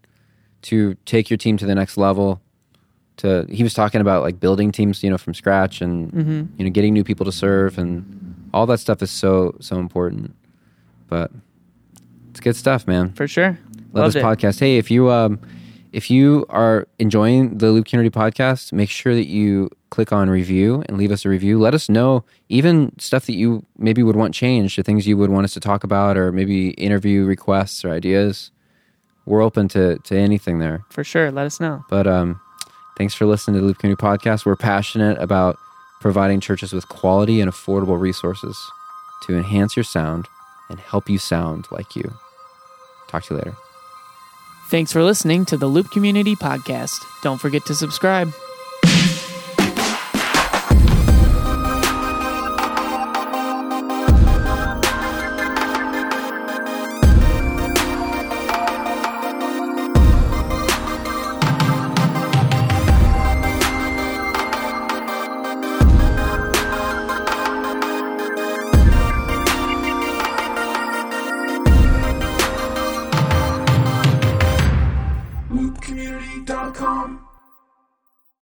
to take your team to the next level. To he was talking about like building teams, you know, from scratch and you know getting new people to serve and all that stuff is so so important. But it's good stuff, man. For sure. Love Loved this it. podcast. Hey, if you um if you are enjoying the Loop Community podcast, make sure that you click on review and leave us a review. Let us know even stuff that you maybe would want changed, or things you would want us to talk about, or maybe interview requests or ideas. We're open to to anything there. For sure. Let us know. But um, thanks for listening to the Loop Community podcast. We're passionate about providing churches with quality and affordable resources to enhance your sound and help you sound like you. Talk to you later. Thanks for listening to the Loop Community Podcast. Don't forget to subscribe.